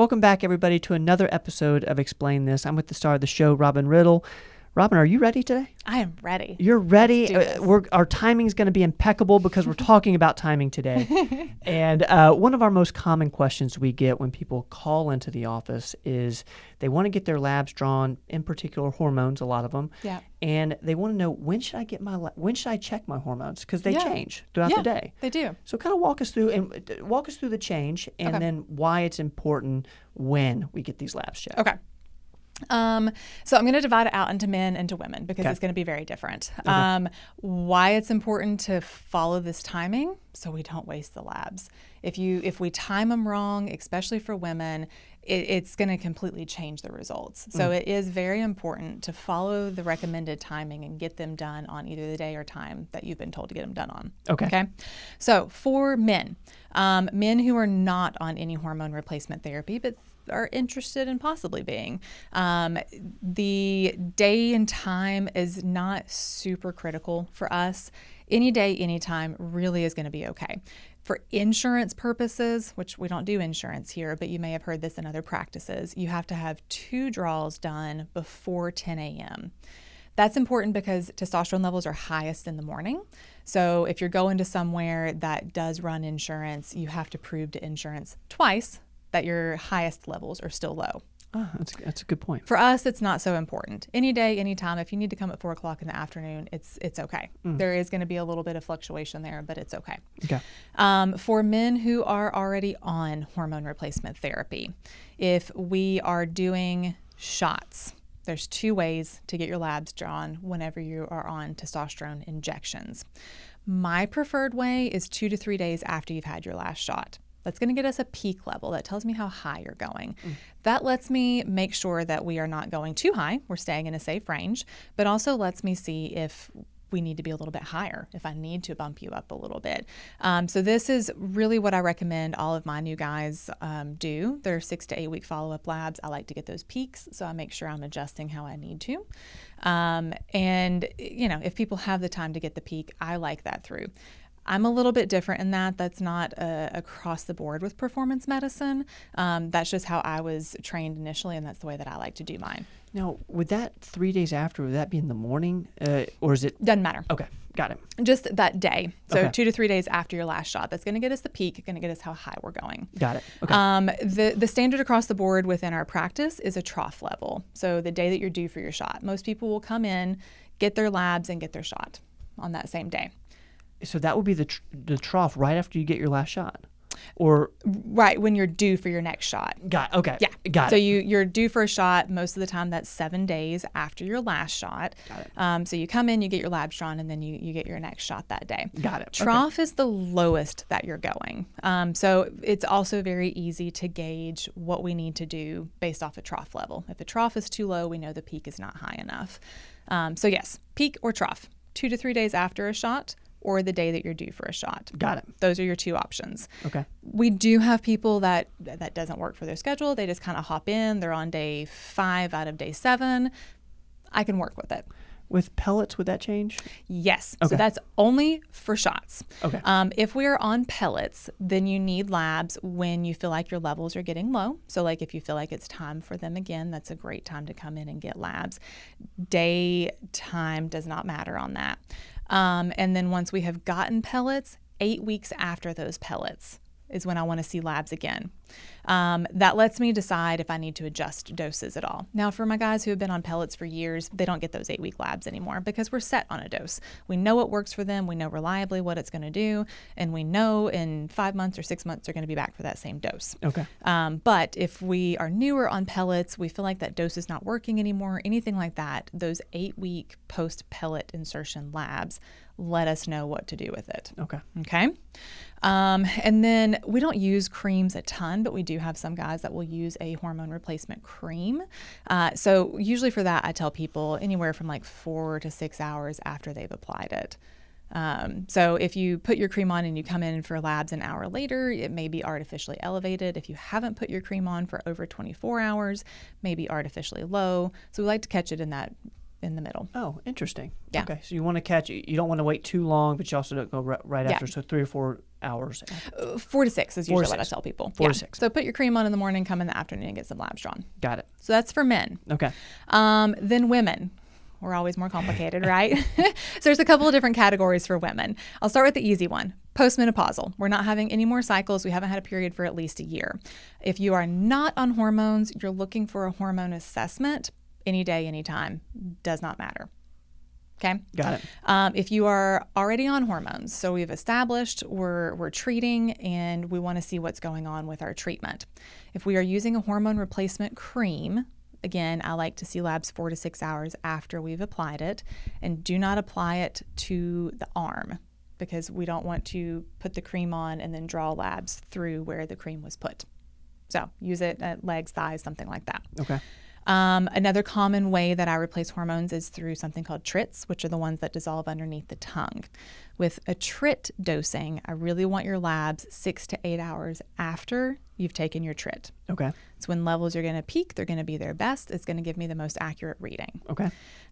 Welcome back, everybody, to another episode of Explain This. I'm with the star of the show, Robin Riddle. Robin, are you ready today? I am ready. You're ready. Let's do this. Uh, We're, our timing is going to be impeccable because we're talking about timing today. and uh, one of our most common questions we get when people call into the office is they want to get their labs drawn, in particular hormones, a lot of them. Yeah. And they want to know when should I get my la- when should I check my hormones because they Yeah. change throughout yeah, the day. They do. So kind of walk us through and uh, walk us through the change and Okay. then why it's important when we get these labs checked. Okay. Um, so I'm going to divide it out into men and to women because Okay. it's going to be very different. Um, why it's important to follow this timing so we don't waste the labs. If you if we time them wrong, especially for women, it, it's going to completely change the results. So it is very important to follow the recommended timing and get them done on either the day or time that you've been told to get them done on. Okay. Okay. So for men, um, men who are not on any hormone replacement therapy, but are interested in possibly being, um, the day and time is not super critical for us. Any day, anytime really is going to be okay. For insurance purposes, which we don't do insurance here, but you may have heard this in other practices, you have to have two draws done before 10 a.m. That's important because testosterone levels are highest in the morning. So if you're going to somewhere that does run insurance, you have to prove to insurance twice that your highest levels are still low. Ah, that's, that's a good point. For us, it's not so important. Any day, any time. If you need to come at four o'clock in the afternoon, it's it's okay. There is going to be a little bit of fluctuation there, but it's okay. Okay. Um, for men who are already on hormone replacement therapy, if we are doing shots, there's two ways to get your labs drawn whenever you are on testosterone injections. My preferred way is two to three days after you've had your last shot. That's going to get us a peak level. That tells me how high you're going. That lets me make sure that we are not going too high. We're staying in a safe range, but also lets me see if we need to be a little bit higher if I need to bump you up a little bit. Um, so, this is really what I recommend all of my new guys um, do. They're six to eight week follow up labs. I like to get those peaks, so I make sure I'm adjusting how I need to. Um, and, you know, if people have the time to get the peak, I like that through. I'm a little bit different in that. That's not uh, across the board with performance medicine. Um, that's just how I was trained initially, and that's the way that I like to do mine. Now, would that three days after, would that be in the morning uh, or is it? Doesn't matter. Okay, got it. just that day. So Okay. two to three days after your last shot. That's going to get us the peak. Going to get us how high we're going. Got it. Okay. Um, the the standard across the board within our practice is a trough level. So the day that you're due for your shot, most people will come in, get their labs, and get their shot on that same day. So that would be the, tr- the trough right after you get your last shot? Or, Right when you're due for your next shot. got okay. Yeah. Got so it. you you're due for a shot. Most of the time, that's seven days after your last shot. Got it. Um, so you come in, you get your labs drawn, and then you you get your next shot that day. Got it. Okay. Trough is the lowest that you're going. Um, so it's also very easy to gauge what we need to do based off a trough level. If the trough is too low, we know the peak is not high enough. Um, so yes, peak or trough, two to three days after a shot, or the day that you're due for a shot. Got it. Those are your two options Okay. we do have people that that doesn't work for their schedule. They just kind of hop in. They're on day five out of day seven. I can work with it. With pellets, would that change? Yes. Okay. So that's only for shots. Okay. Um, if we are on pellets, then you need labs when you feel like your levels are getting low. So, like if you feel like it's time for them again, that's a great time to come in and get labs. Day time does not matter on that. Um, and then once we have gotten pellets, eight weeks after those pellets is when I want to see labs again. Um, that lets me decide if I need to adjust doses at all. Now, for my guys who have been on pellets for years, they don't get those eight week labs anymore because we're set on a dose. We know what works for them, we know reliably what it's going to do, and we know in five months or six months they're going to be back for that same dose. Okay. Um, but if we are newer on pellets, we feel like that dose is not working anymore, anything like that, those eight week post pellet insertion labs let us know what to do with it. Okay. Okay. Um, and then we don't use creams a ton, but we do have some guys that will use a hormone replacement cream. Uh, so, usually for that, I tell people anywhere from like four to six hours after they've applied it. Um, so, if you put your cream on and you come in for labs an hour later, it may be artificially elevated. If you haven't put your cream on for over 24 hours, maybe artificially low. So, we like to catch it in that in the middle. Oh, interesting. Yeah. Okay. So you want to catch. You don't want to wait too long, but you also don't go right, right Yeah. after. So three or four hours? Uh, Four to six is Four usually what I tell people. Four to six. So put your cream on in the morning, come in the afternoon, and get some labs drawn. Got it. So that's for men. Okay. Um, then women. We're always more complicated, right? so there's a couple of different categories for women. I'll start with the easy one postmenopausal. We're not having any more cycles. We haven't had a period for at least a year. If you are not on hormones, you're looking for a hormone assessment any day, anytime. Does not matter. Okay. Got it. Um, if you are already on hormones, so we've established we're, we're treating and we want to see what's going on with our treatment. If we are using a hormone replacement cream, again, I like to see labs four to six hours after we've applied it, and do not apply it to the arm because we don't want to put the cream on and then draw labs through where the cream was put. So use it at legs, thighs, something like that. Okay. Um, another common way that I replace hormones is through something called trits, which are the ones that dissolve underneath the tongue. With a trit dosing, I really want your labs six to eight hours after you've taken your trit. Okay. It's when levels are going to peak, they're going to be their best. It's going to give me the most accurate reading. Okay.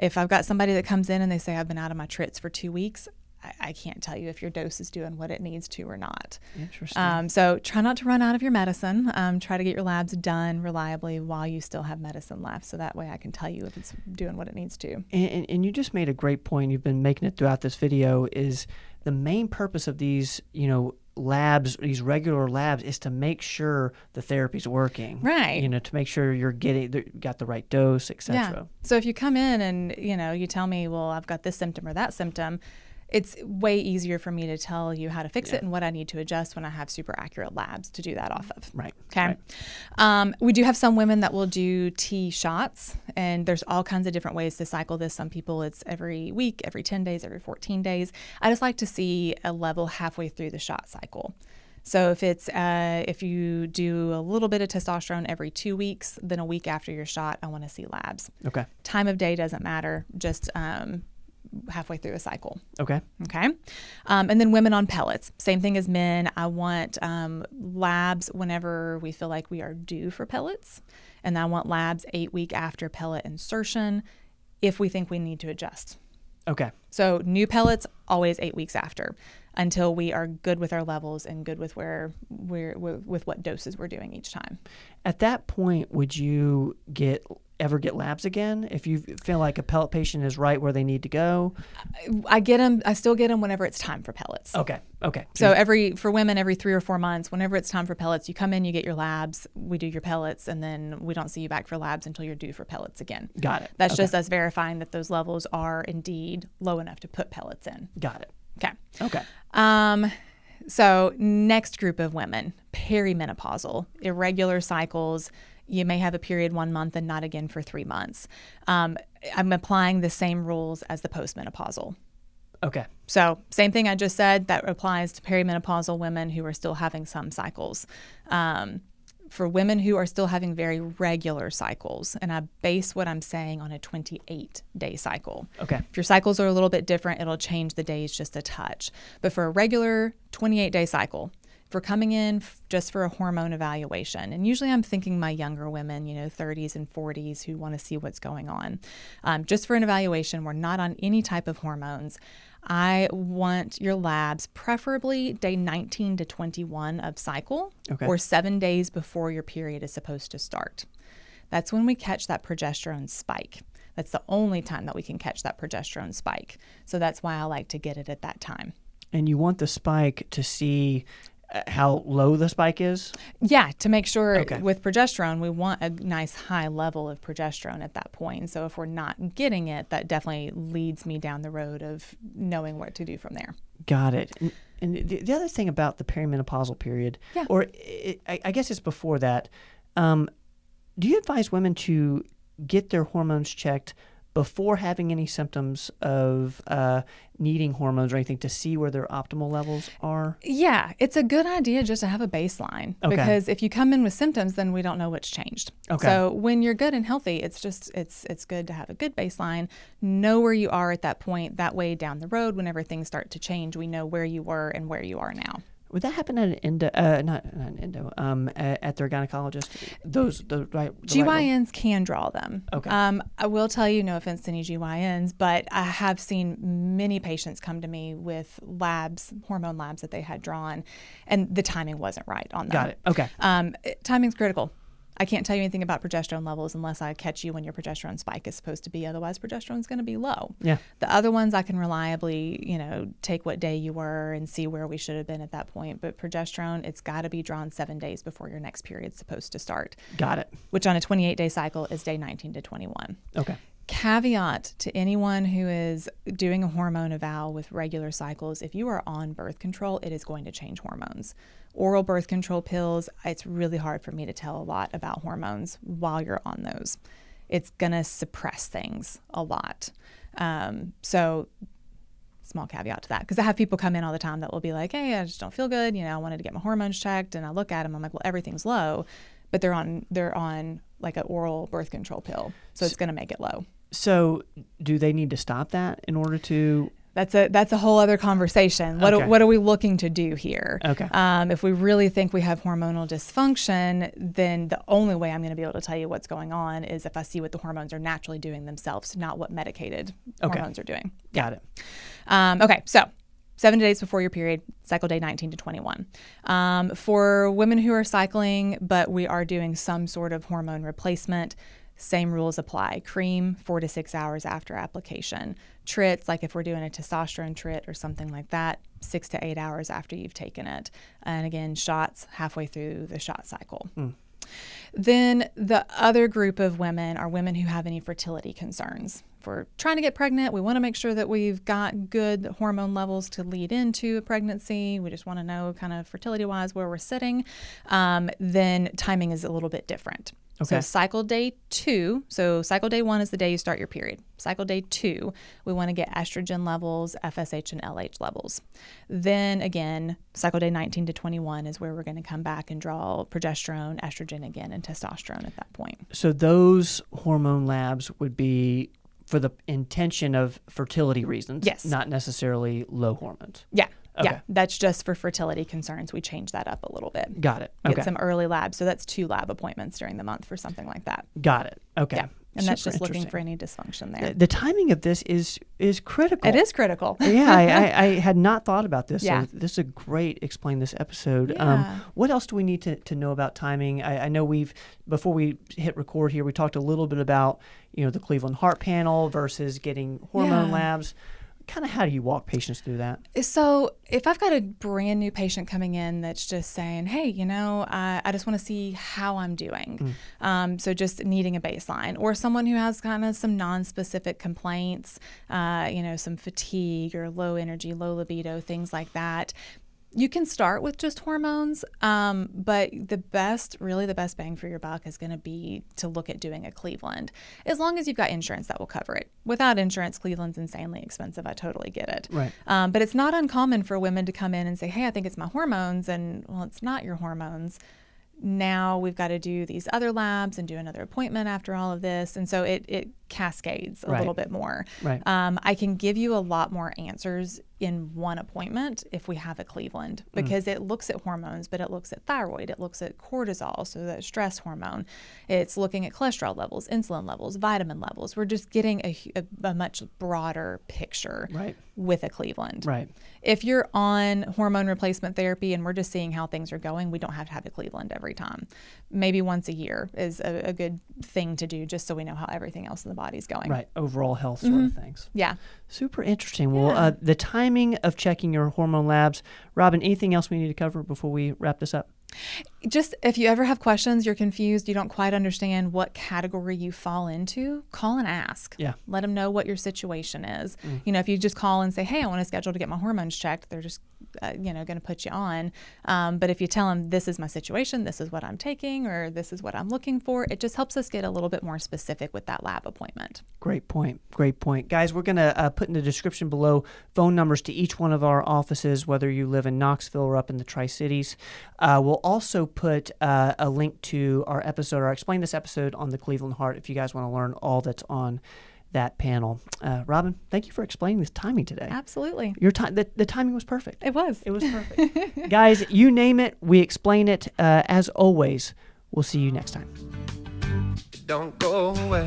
If I've got somebody that comes in and they say, I've been out of my trits for two weeks, I, I can't tell you if your dose is doing what it needs to or not. Interesting. Um, so try not to run out of your medicine. Um, try to get your labs done reliably while you still have medicine left. So that way I can tell you if it's doing what it needs to. And, and, and you just made a great point. You've been making it throughout this video. Is the main purpose of these, you know, labs, these regular labs, is to make sure the therapy's working, Right. You know, to make sure you're getting the- got the right dose, etc. Yeah. So if you come in and you know you tell me, well, I've got this symptom or that symptom, it's way easier for me to tell you how to fix it and what I need to adjust when I have super accurate labs to do that off of. Right. Okay. right. Um, we do have some women that will do T shots, and there's all kinds of different ways to cycle this. Some people it's every week, every 10 days, every 14 days. I just like to see a level halfway through the shot cycle. So if it's uh, if you do a little bit of testosterone every two weeks, then a week after your shot, I want to see labs. Okay. Time of day doesn't matter, just um, halfway through a cycle. Okay. Okay. Um, and then women on pellets, same thing as men. I want um, labs whenever we feel like we are due for pellets. And I want labs eight week after pellet insertion if we think we need to adjust. Okay. So new pellets always eight weeks after until we are good with our levels and good with where we're with with what doses we're doing each time. At that point, would you get ever get labs again if you feel like a pellet patient is right where they need to go? I get them. I still get them whenever it's time for pellets. Okay. Okay. So every for women, every three or four months, whenever it's time for pellets, you come in, you get your labs, we do your pellets, and then we don't see you back for labs until you're due for pellets again. got it. That's okay. just us verifying that those levels are indeed low enough to put pellets in. got it. Okay. Okay. Um, so next group of women, perimenopausal, irregular cycles. You may have a period one month and not again for three months. Um, I'm applying the same rules as the postmenopausal. Okay. So, same thing I just said that applies to perimenopausal women who are still having some cycles. Um, for women who are still having very regular cycles, and I base what I'm saying on a 28 day cycle. Okay. If your cycles are a little bit different, it'll change the days just a touch. But for a regular 28 day cycle, if we're coming in f- just for a hormone evaluation, and usually I'm thinking my younger women, you know, 30s and 40s who want to see what's going on, um, just for an evaluation, we're not on any type of hormones. I want your labs, preferably day 19 to 21 of cycle, Okay. or seven days before your period is supposed to start. That's when we catch that progesterone spike. That's the only time that we can catch that progesterone spike. So that's why I like to get it at that time. And you want the spike to see how low the spike is? Yeah, to make sure Okay. with progesterone, we want a nice high level of progesterone at that point. So if we're not getting it, that definitely leads me down the road of knowing what to do from there. Got it. And, and the, the other thing about the perimenopausal period, Yeah. or it, I, I guess it's before that, um, do you advise women to get their hormones checked before having any symptoms of uh, needing hormones or anything to see where their optimal levels are? Yeah, it's a good idea just to have a baseline Okay. because if you come in with symptoms, then we don't know what's changed. Okay. So when you're good and healthy, it's just it's it's good to have a good baseline, know where you are at that point. That way, down the road, whenever things start to change, we know where you were and where you are now. Would that happen at an endo? Uh, not not an endo. Um, at, at their gynecologist. Those the right. The right can draw them. Okay. Um, I will tell you, no offense to any GYNs, but I have seen many patients come to me with labs, hormone labs that they had drawn, and the timing wasn't right on them. Got it. Okay. Um, it- timing's critical. I can't tell you anything about progesterone levels unless I catch you when your progesterone spike is supposed to be. Otherwise, progesterone's going to be low. Yeah. The other ones I can reliably, you know, take what day you were and see where we should have been at that point. But progesterone, it's got to be drawn seven days before your next period's supposed to start, Got it. which on a 28 day cycle is day 19 to 21 Okay. Caveat to anyone who is doing a hormone eval with regular cycles if you are on birth control it is going to change hormones oral birth control pills it's really hard for me to tell a lot about hormones while you're on those it's going to suppress things a lot um, so small caveat to that because I have people come in all the time that will be like, "Hey, I just don't feel good. You know, I wanted to get my hormones checked," and I look at them, I'm like, "Well, everything's low," but they're on they're on like an oral birth control pill, so it's going to make it low. So, do they need to stop that in order to? That's a that's a whole other conversation. What Okay. are, what are we looking to do here? Okay. Um, if we really think we have hormonal dysfunction, then the only way I'm going to be able to tell you what's going on is if I see what the hormones are naturally doing themselves, not what medicated Okay. hormones are doing. Got it. Um, okay, so seven days before your period, cycle day 19 to 21. Um, for women who are cycling, but we are doing some sort of hormone replacement, same rules apply. Cream, four to six hours after application. Trits, like if we're doing a testosterone trit or something like that, six to eight hours after you've taken it. And again, shots halfway through the shot cycle. Then the other group of women are women who have any fertility concerns. If we're trying to get pregnant, we want to make sure that we've got good hormone levels to lead into a pregnancy. We just want to know kind of fertility wise where we're sitting. Um, then timing is a little bit different. So cycle day two, so cycle day one is the day you start your period. Cycle day two, we want to get estrogen levels, FSH and LH levels. Then again, cycle day 19 to 21 is where we're going to come back and draw progesterone, estrogen again, and testosterone at that point. So those hormone labs would be for the intention of fertility reasons. Yes. Not necessarily low hormones. Yeah. Okay. Yeah. That's just for fertility concerns. We change that up a little bit. Got it. Get Okay. some early labs. So that's two lab appointments during the month for something like that. Got it. Okay. Yeah. And that's just looking for any dysfunction there. The, the timing of this is is critical. It is critical. yeah, I, I, I had not thought about this. Yeah. So this is a great explain this episode. Yeah. Um, what else do we need to, to know about timing? I, I know we've before we hit record here, we talked a little bit about you know the Cleveland Heart Panel versus getting hormone Yeah. labs. Kind of how do you walk patients through that? So, if I've got a brand new patient coming in that's just saying, hey, you know, I, I just want to see how I'm doing. Um, so, just needing a baseline, or someone who has kind of some non specific complaints, uh, you know, some fatigue or low energy, low libido, things like that. You can start with just hormones, um, but the best, really the best bang for your buck is going to be to look at doing a Cleveland, as long as you've got insurance that will cover it. Without insurance, Cleveland's insanely expensive. I totally get it. Right. Um, but it's not uncommon for women to come in and say, "Hey, I think it's my hormones," and well, it's not your hormones. Now we've got to do these other labs and do another appointment after all of this, and so it it cascades a Right. little bit more. Right. Um, I can give you a lot more answers in one appointment if we have a Cleveland because it looks at hormones, but it looks at thyroid, it looks at cortisol, so that stress hormone. It's looking at cholesterol levels, insulin levels, vitamin levels. We're just getting a, a, a much broader picture Right. with a Cleveland. Right. If you're on hormone replacement therapy and we're just seeing how things are going, we don't have to have a Cleveland every time. Maybe once a year is a, a good thing to do just so we know how everything else in the body's going. Right. Overall health sort of things. Yeah. Super interesting. Well, Yeah. uh, the timing of checking your hormone labs. Robin, anything else we need to cover before we wrap this up? Just if you ever have questions, you're confused, you don't quite understand what category you fall into, call and ask. Yeah. Let them know what your situation is. Mm. You know, if you just call and say, "Hey, I want to schedule to get my hormones checked," they're just, uh, you know, going to put you on. Um, but if you tell them, "This is my situation. This is what I'm taking, or this is what I'm looking for," it just helps us get a little bit more specific with that lab appointment. Great point. Great point. Guys, we're going to uh, put in the description below phone numbers to each one of our offices, whether you live in Knoxville or up in the Tri Cities. Uh, we'll also put uh, a link to our episode, or explain this episode on the Cleveland Heart if you guys want to learn all that's on that panel. Uh, Robin, thank you for explaining this timing today. Absolutely. Your time, the, the timing was perfect. It was. It was perfect. Guys, you name it, we explain it. Uh, as always, we'll see you next time. Don't go away.